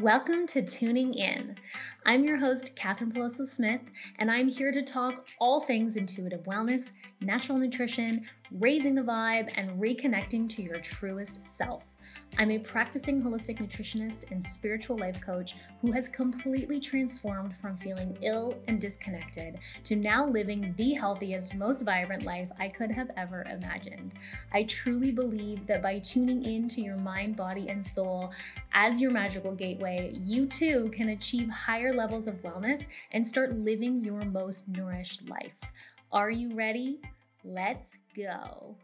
Welcome to Tuning In. I'm your host, Katherine Peloso Smith, and I'm here to talk all things intuitive wellness, natural nutrition, raising the vibe, and reconnecting to your truest self. I'm a practicing holistic nutritionist and spiritual life coach who has completely transformed from feeling ill and disconnected to now living the healthiest, most vibrant life I could have ever imagined. I truly believe that by tuning in to your mind, body, and soul as your magical gateway, you too can achieve higher levels of wellness and start living your most nourished life. Are you ready? Let's go.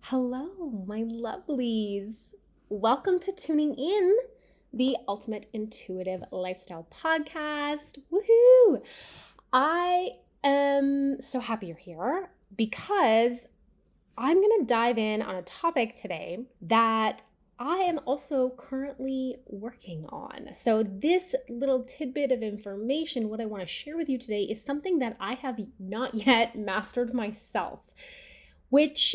Hello, my lovelies. Welcome to tuning in the Ultimate Intuitive Lifestyle Podcast. Woohoo! I am so happy you're here because I'm going to dive in on a topic today that I am also currently working on. So, this little tidbit of information, what I want to share with you today, is something that I have not yet mastered myself, which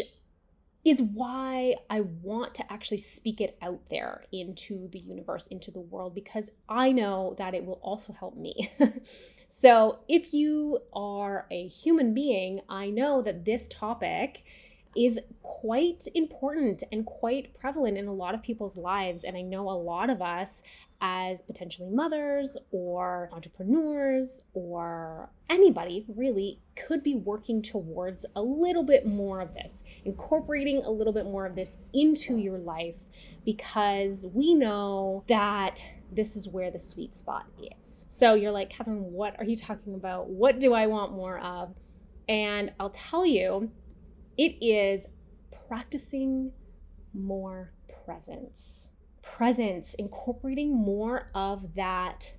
is why I want to actually speak it out there into the universe, into the world, because I know that it will also help me. so, if you are a human being, I know that this topic is quite important and quite prevalent in a lot of people's lives. And I know a lot of us, as potentially mothers or entrepreneurs or anybody really, could be working towards a little bit more of this, incorporating a little bit more of this into your life because we know that this is where the sweet spot is. So you're like, Katherine, what are you talking about? What do I want more of? And I'll tell you, it is practicing more presence. Presence, incorporating more of that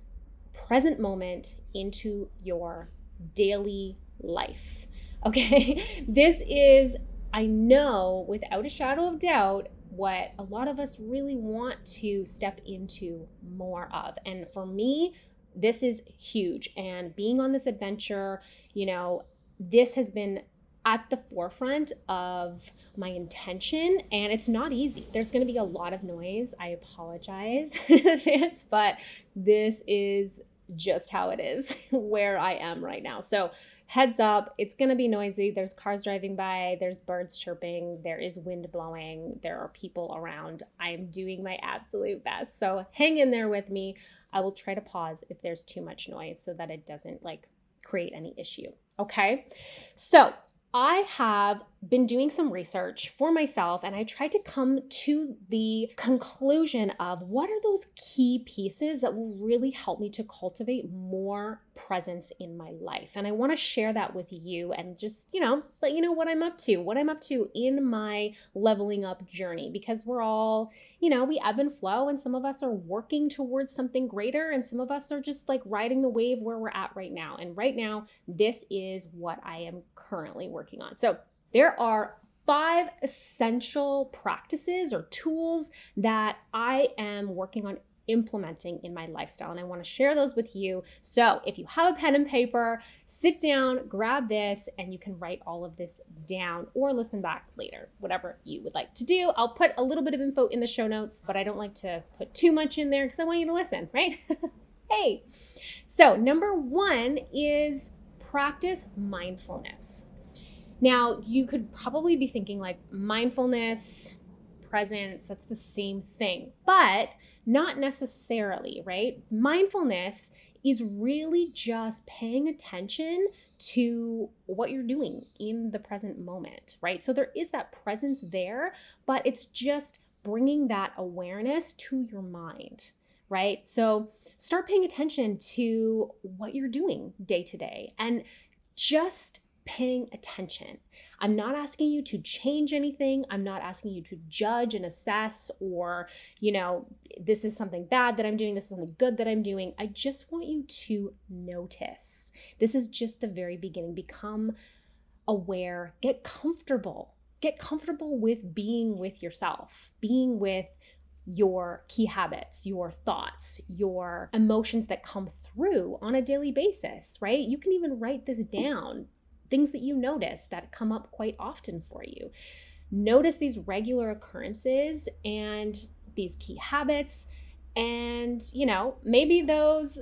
present moment into your daily life. Okay, this is, I know without a shadow of doubt, what a lot of us really want to step into more of. And for me, this is huge. And being on this adventure, you know, this has been at the forefront of my intention and it's not easy. There's going to be a lot of noise. I apologize in advance, but this is just how it is where I am right now. So, heads up, it's going to be noisy. There's cars driving by, there's birds chirping, there is wind blowing, there are people around. I'm doing my absolute best. So, hang in there with me. I will try to pause if there's too much noise so that it doesn't like create any issue. Okay. So, I have been doing some research for myself and I tried to come to the conclusion of what are those key pieces that will really help me to cultivate more presence in my life. And I want to share that with you and just, you know, let you know what I'm up to, what I'm up to in my leveling up journey because we're all, you know, we ebb and flow and some of us are working towards something greater and some of us are just like riding the wave where we're at right now. And right now, this is what I am currently working on. So, there are five essential practices or tools that I am working on implementing in my lifestyle. And I want to share those with you. So if you have a pen and paper, sit down, grab this, and you can write all of this down or listen back later, whatever you would like to do. I'll put a little bit of info in the show notes, but I don't like to put too much in there because I want you to listen, right? hey. So, number one is practice mindfulness. Now, you could probably be thinking like mindfulness, presence, that's the same thing, but not necessarily, right? Mindfulness is really just paying attention to what you're doing in the present moment, right? So there is that presence there, but it's just bringing that awareness to your mind, right? So start paying attention to what you're doing day to day and just paying attention. I'm not asking you to change anything. I'm not asking you to judge and assess or, you know, this is something bad that I'm doing, this is something good that I'm doing. I just want you to notice. This is just the very beginning. Become aware, get comfortable. Get comfortable with being with yourself, being with your key habits, your thoughts, your emotions that come through on a daily basis, right? You can even write this down things that you notice that come up quite often for you. Notice these regular occurrences and these key habits. And, you know, maybe those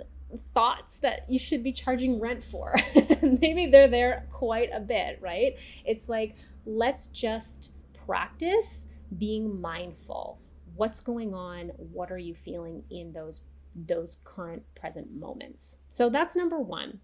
thoughts that you should be charging rent for, maybe they're there quite a bit, right? It's like, let's just practice being mindful. What's going on? What are you feeling in those those current present moments? So that's number 1,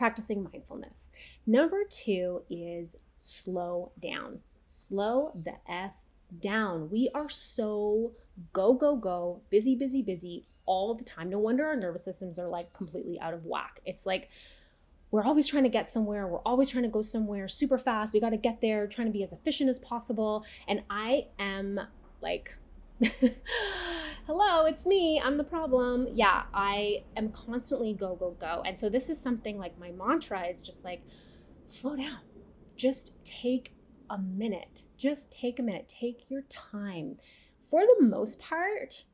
practicing mindfulness. Number 2 is slow down. Slow the f down. We are so go go go, busy busy busy all the time. No wonder our nervous systems are like completely out of whack. It's like we're always trying to get somewhere. We're always trying to go somewhere super fast. We got to get there, trying to be as efficient as possible. And I am like, hello, it's me. I'm the problem. Yeah, I am constantly go, go, go. And so this is something like my mantra is just like, slow down. Just take a minute. Just take a minute. Take your time. For the most part,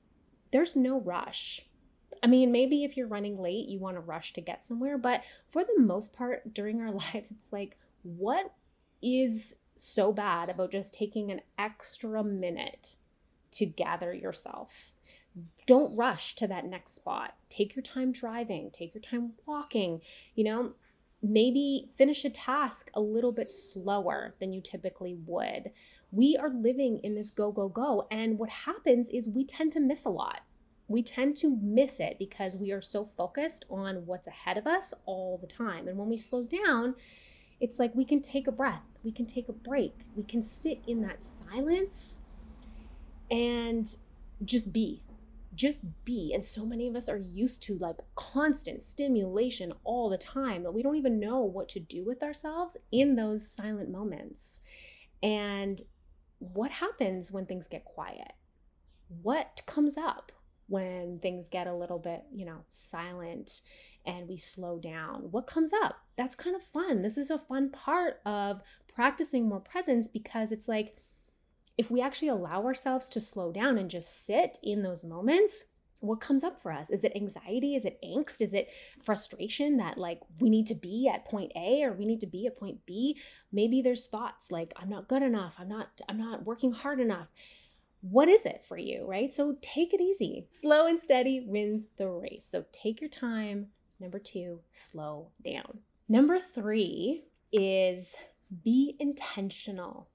there's no rush I mean, maybe if you're running late, you want to rush to get somewhere, but for the most part during our lives, it's like, what is so bad about just taking an extra minute to gather yourself? Don't rush to that next spot. Take your time driving, take your time walking, you know, maybe finish a task a little bit slower than you typically would. We are living in this go, go, go. And what happens is we tend to miss a lot we tend to miss it because we are so focused on what's ahead of us all the time. And when we slow down, it's like we can take a breath, we can take a break, we can sit in that silence and just be. Just be. And so many of us are used to like constant stimulation all the time that we don't even know what to do with ourselves in those silent moments. And what happens when things get quiet? What comes up? when things get a little bit, you know, silent and we slow down. What comes up? That's kind of fun. This is a fun part of practicing more presence because it's like if we actually allow ourselves to slow down and just sit in those moments, what comes up for us? Is it anxiety? Is it angst? Is it frustration that like we need to be at point A or we need to be at point B? Maybe there's thoughts like I'm not good enough. I'm not I'm not working hard enough what is it for you, right? So take it easy. Slow and steady wins the race. So take your time. Number two, slow down. Number three is be intentional.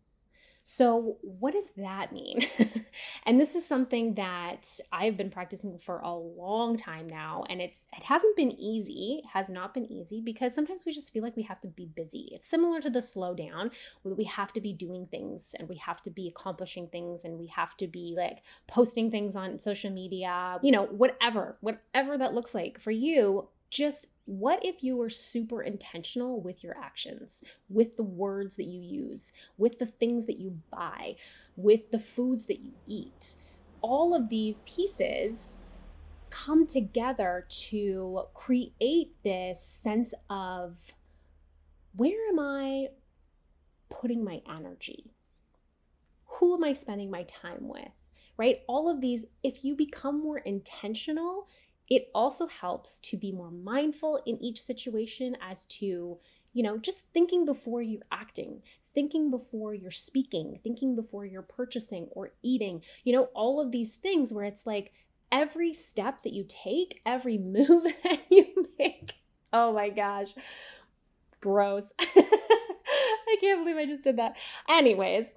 So, what does that mean? and this is something that I've been practicing for a long time now and it's it hasn't been easy, has not been easy because sometimes we just feel like we have to be busy. It's similar to the slow down where we have to be doing things and we have to be accomplishing things and we have to be like posting things on social media, you know, whatever, whatever that looks like for you, just what if you were super intentional with your actions, with the words that you use, with the things that you buy, with the foods that you eat? All of these pieces come together to create this sense of where am I putting my energy? Who am I spending my time with? Right? All of these, if you become more intentional it also helps to be more mindful in each situation as to, you know, just thinking before you're acting, thinking before you're speaking, thinking before you're purchasing or eating, you know, all of these things where it's like every step that you take, every move that you make. Oh my gosh. Gross. I can't believe I just did that. Anyways,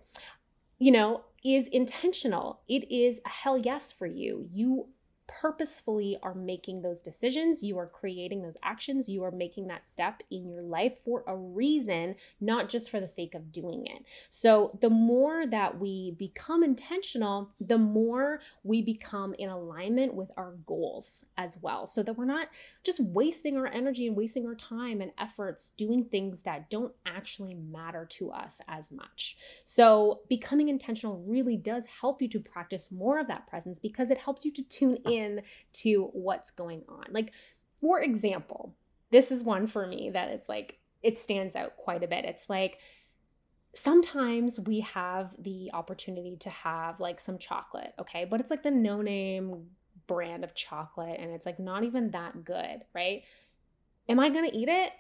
you know, is intentional. It is a hell yes for you. You purposefully are making those decisions, you are creating those actions, you are making that step in your life for a reason, not just for the sake of doing it. So, the more that we become intentional, the more we become in alignment with our goals as well, so that we're not just wasting our energy and wasting our time and efforts doing things that don't actually matter to us as much. So, becoming intentional really does help you to practice more of that presence because it helps you to tune in in to what's going on. Like, for example, this is one for me that it's like, it stands out quite a bit. It's like, sometimes we have the opportunity to have like some chocolate, okay? But it's like the no name brand of chocolate and it's like not even that good, right? Am I gonna eat it?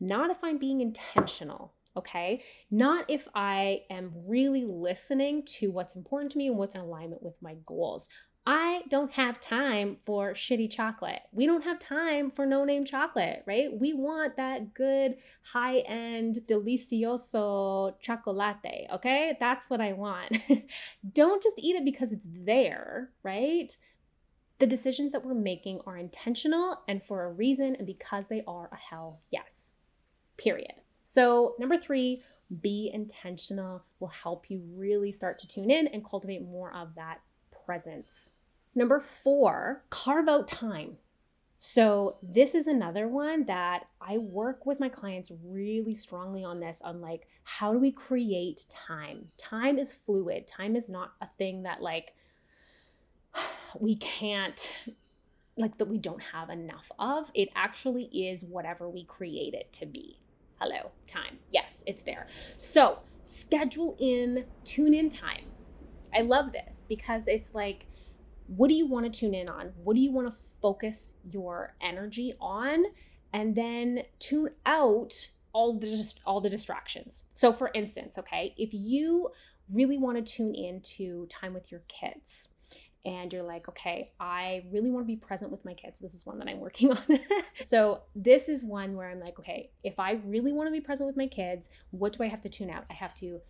Not if I'm being intentional okay? Not if I am really listening to what's important to me and what's in alignment with my goals. I don't have time for shitty chocolate. We don't have time for no name chocolate, right? We want that good high end delicioso chocolate, okay? That's what I want. don't just eat it because it's there, right? The decisions that we're making are intentional and for a reason and because they are a hell yes. Period. So, number three, be intentional will help you really start to tune in and cultivate more of that presence. Number four, carve out time. So, this is another one that I work with my clients really strongly on this on like, how do we create time? Time is fluid. Time is not a thing that like we can't, like, that we don't have enough of. It actually is whatever we create it to be. Hello, time. Yes, it's there. So, schedule in, tune in time. I love this because it's like, what do you want to tune in on? What do you want to focus your energy on? And then tune out all the just all the distractions. So for instance, okay, if you really want to tune into time with your kids and you're like, okay, I really want to be present with my kids. This is one that I'm working on. so, this is one where I'm like, okay, if I really want to be present with my kids, what do I have to tune out? I have to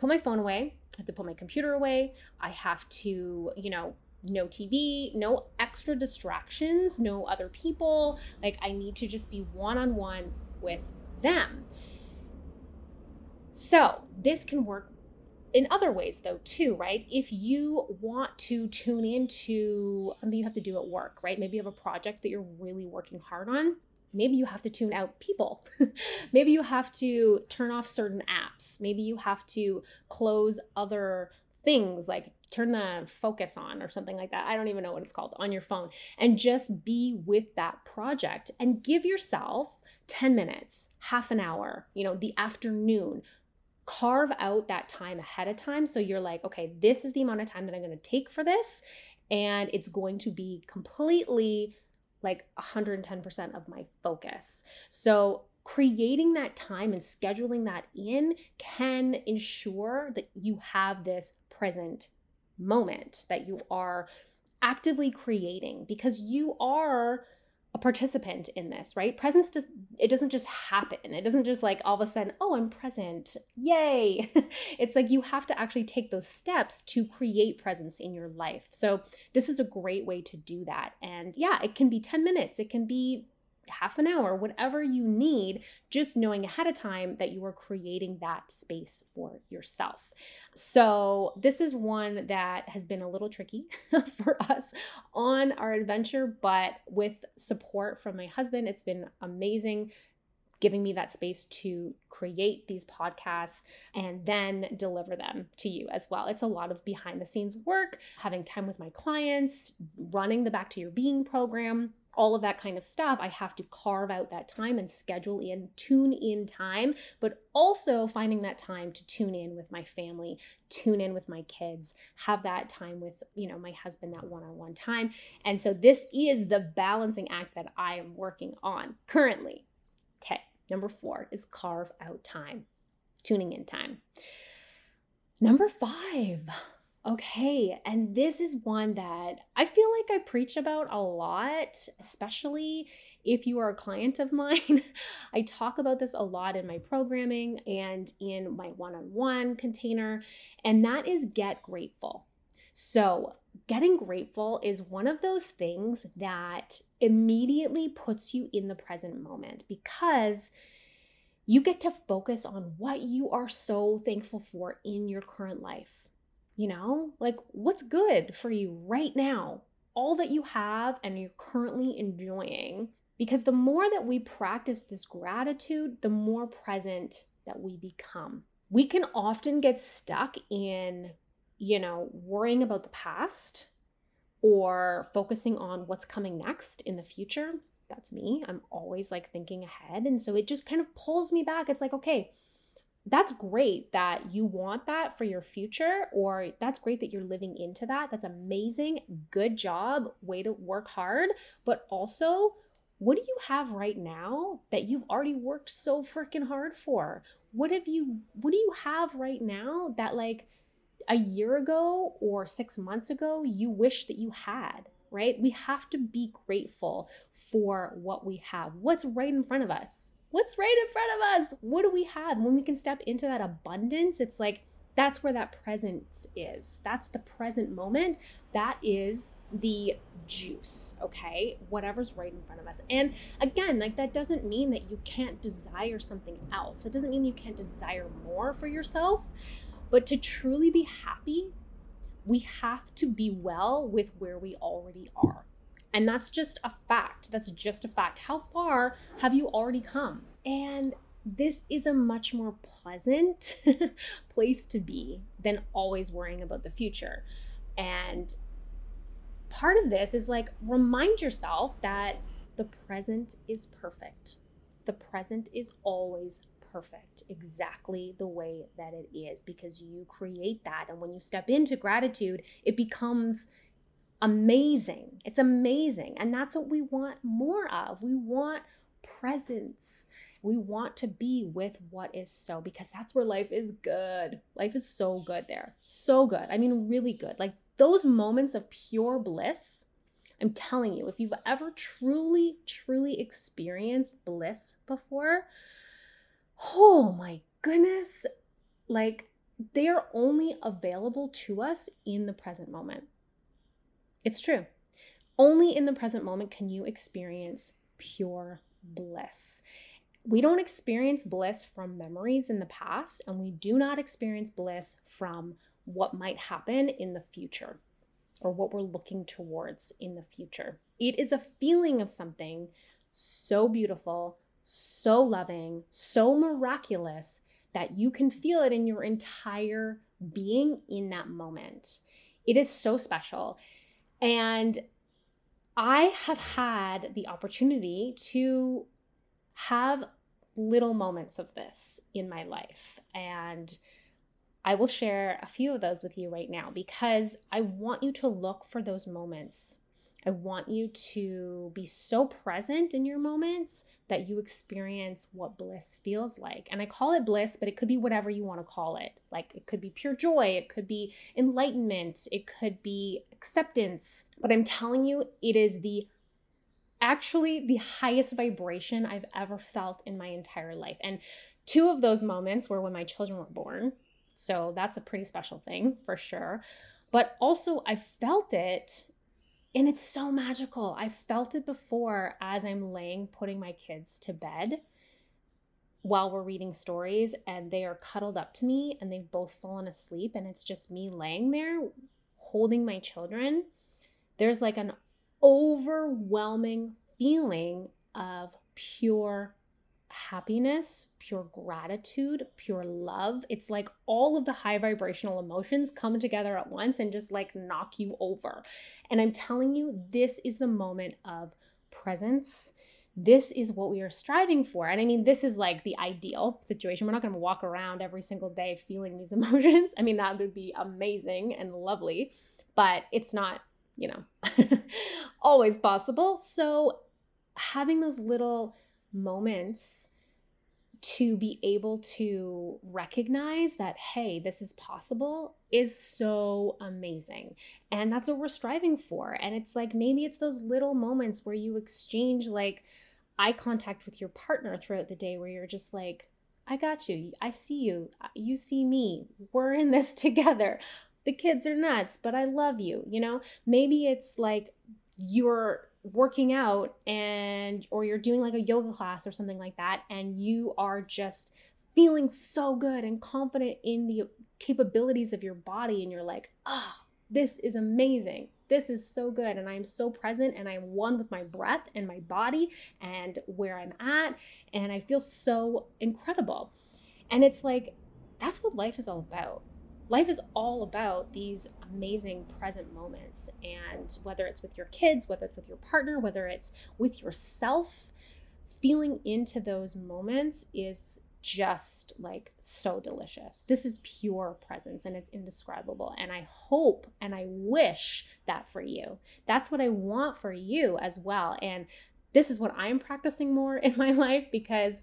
put my phone away, I have to put my computer away, I have to, you know, no TV, no extra distractions, no other people. Like I need to just be one on one with them. So, this can work in other ways though too, right? If you want to tune into something you have to do at work, right? Maybe you have a project that you're really working hard on. Maybe you have to tune out people. Maybe you have to turn off certain apps. Maybe you have to close other things like turn the focus on or something like that. I don't even know what it's called on your phone and just be with that project and give yourself 10 minutes, half an hour, you know, the afternoon. Carve out that time ahead of time so you're like, okay, this is the amount of time that I'm going to take for this and it's going to be completely like 110% of my focus. So creating that time and scheduling that in can ensure that you have this present moment that you are actively creating because you are a participant in this, right? Presence does it doesn't just happen. It doesn't just like all of a sudden, oh, I'm present. Yay. it's like you have to actually take those steps to create presence in your life. So, this is a great way to do that. And yeah, it can be 10 minutes. It can be half an hour, whatever you need, just knowing ahead of time that you are creating that space for yourself. So, this is one that has been a little tricky for us on our adventure, but with support from my husband, it's been amazing giving me that space to create these podcasts and then deliver them to you as well. It's a lot of behind the scenes work, having time with my clients, running the Back to Your Being program all of that kind of stuff, I have to carve out that time and schedule in, tune in time, but also finding that time to tune in with my family, tune in with my kids, have that time with, you know, my husband, that one on one time. And so this is the balancing act that I am working on currently. Okay, number four is carve out time, tuning in time. Number five, Okay, and this is one that I feel like I preach about a lot, especially if you are a client of mine. I talk about this a lot in my programming and in my one on one container, and that is get grateful. So, getting grateful is one of those things that immediately puts you in the present moment because you get to focus on what you are so thankful for in your current life you know, like what's good for you right now, all that you have and you're currently enjoying. Because the more that we practice this gratitude, the more present that we become. We can often get stuck in, you know, worrying about the past or focusing on what's coming next in the future. That's me. I'm always like thinking ahead. And so it just kind of pulls me back. It's like, okay, that's great that you want that for your future, or that's great that you're living into that. That's amazing. Good job. Way to work hard. But also, what do you have right now that you've already worked so freaking hard for? what have you what do you have right now that like a year ago or 6 months ago you wish that you had right we have to be grateful for what we have what's right in front of us what's right in front of us what do we have when we can step into that abundance it's like that's where that presence is that's the present moment that is the juice, okay? Whatever's right in front of us. And again, like that doesn't mean that you can't desire something else. That doesn't mean you can't desire more for yourself. But to truly be happy, we have to be well with where we already are. And that's just a fact. That's just a fact. How far have you already come? And this is a much more pleasant place to be than always worrying about the future. And part of this is like remind yourself that the present is perfect. The present is always perfect, exactly the way that it is, because you create that. And when you step into gratitude, it becomes amazing. It's amazing. And that's what we want more of. We want presence. We want to be with what is so because that's where life is good. Life is so good there. So good. I mean, really good. Like those moments of pure bliss, I'm telling you, if you've ever truly, truly experienced bliss before, oh my goodness, like they are only available to us in the present moment. It's true. Only in the present moment can you experience pure bliss. We don't experience bliss from memories in the past, and we do not experience bliss from what might happen in the future or what we're looking towards in the future. It is a feeling of something so beautiful, so loving, so miraculous that you can feel it in your entire being in that moment. It is so special. And I have had the opportunity to have little moments of this in my life. And I will share a few of those with you right now because I want you to look for those moments. I want you to be so present in your moments that you experience what bliss feels like. And I call it bliss, but it could be whatever you want to call it. Like it could be pure joy, it could be enlightenment, it could be acceptance. But I'm telling you, it is the actually the highest vibration I've ever felt in my entire life. And two of those moments were when my children were born. So that's a pretty special thing for sure. But also, I felt it and it's so magical. I felt it before as I'm laying, putting my kids to bed while we're reading stories, and they are cuddled up to me and they've both fallen asleep, and it's just me laying there holding my children. There's like an overwhelming feeling of pure happiness, pure gratitude, pure love. It's like all of the high vibrational emotions come together at once and just like knock you over. And I'm telling you, this is the moment of presence. This is what we are striving for. And I mean, this is like the ideal situation. We're not going to walk around every single day feeling these emotions. I mean, that would be amazing and lovely, but it's not, you know, always possible. So having those little moments to be able to recognize that, hey, this is possible is so amazing. And that's what we're striving for. And it's like maybe it's those little moments where you exchange like eye contact with your partner throughout the day where you're just like, I got you. I see you. You see me. We're in this together. The kids are nuts, but I love you. You know, maybe it's like you're working out and or you're doing like a yoga class or something like that and you are just feeling so good and confident in the capabilities of your body and you're like oh this is amazing. This is so good and i'm so present and i'm one with my breath and my body and where i'm at and i feel so incredible. And it's like that's what life is all about life is all about these amazing present moments. And whether it's with your kids, whether it's with your partner, whether it's with yourself, feeling into those moments is just like so delicious. This is pure presence and it's indescribable. And I hope and I wish that for you. That's what I want for you as well. And this is what I'm practicing more in my life because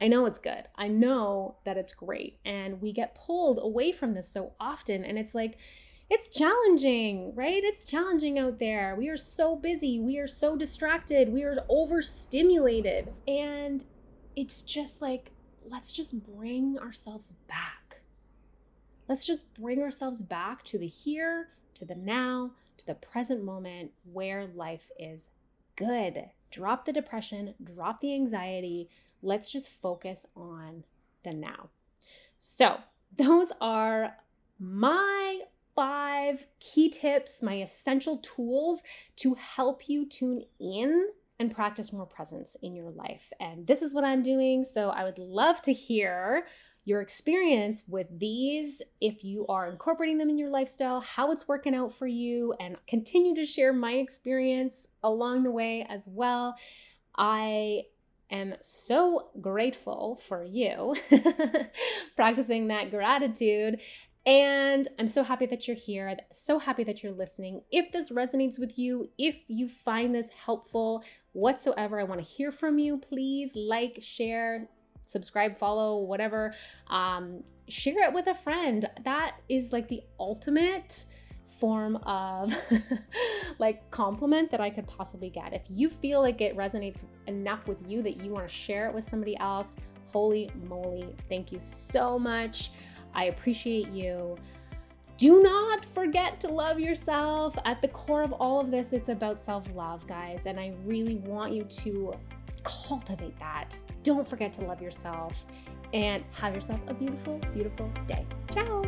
I know it's good. I know that it's great. And we get pulled away from this so often. And it's like, it's challenging, right? It's challenging out there. We are so busy. We are so distracted. We are overstimulated. And it's just like, let's just bring ourselves back. Let's just bring ourselves back to the here, to the now, to the present moment where life is good. Drop the depression, drop the anxiety. Let's just focus on the now. So, those are my five key tips, my essential tools to help you tune in and practice more presence in your life. And this is what I'm doing. So I would love to hear your experience with these, if you are incorporating them in your lifestyle, how it's working out for you, and continue to share my experience along the way as well. I am so grateful for you practicing that gratitude and I'm so happy that you're here. So happy that you're listening. If this resonates with you, if you find this helpful whatsoever, I want to hear from you. Please like, share, subscribe, follow, whatever. Um, share it with a friend. That is like the ultimate form of like compliment that I could possibly get. If you feel like it resonates enough with you that you want to share it with somebody else, holy moly, thank you so much. I appreciate you. Do not forget to love yourself. At the core of all of this, it's about self love, guys. And I really want you to cultivate that. Don't forget to love yourself and have yourself a beautiful, beautiful day. Ciao.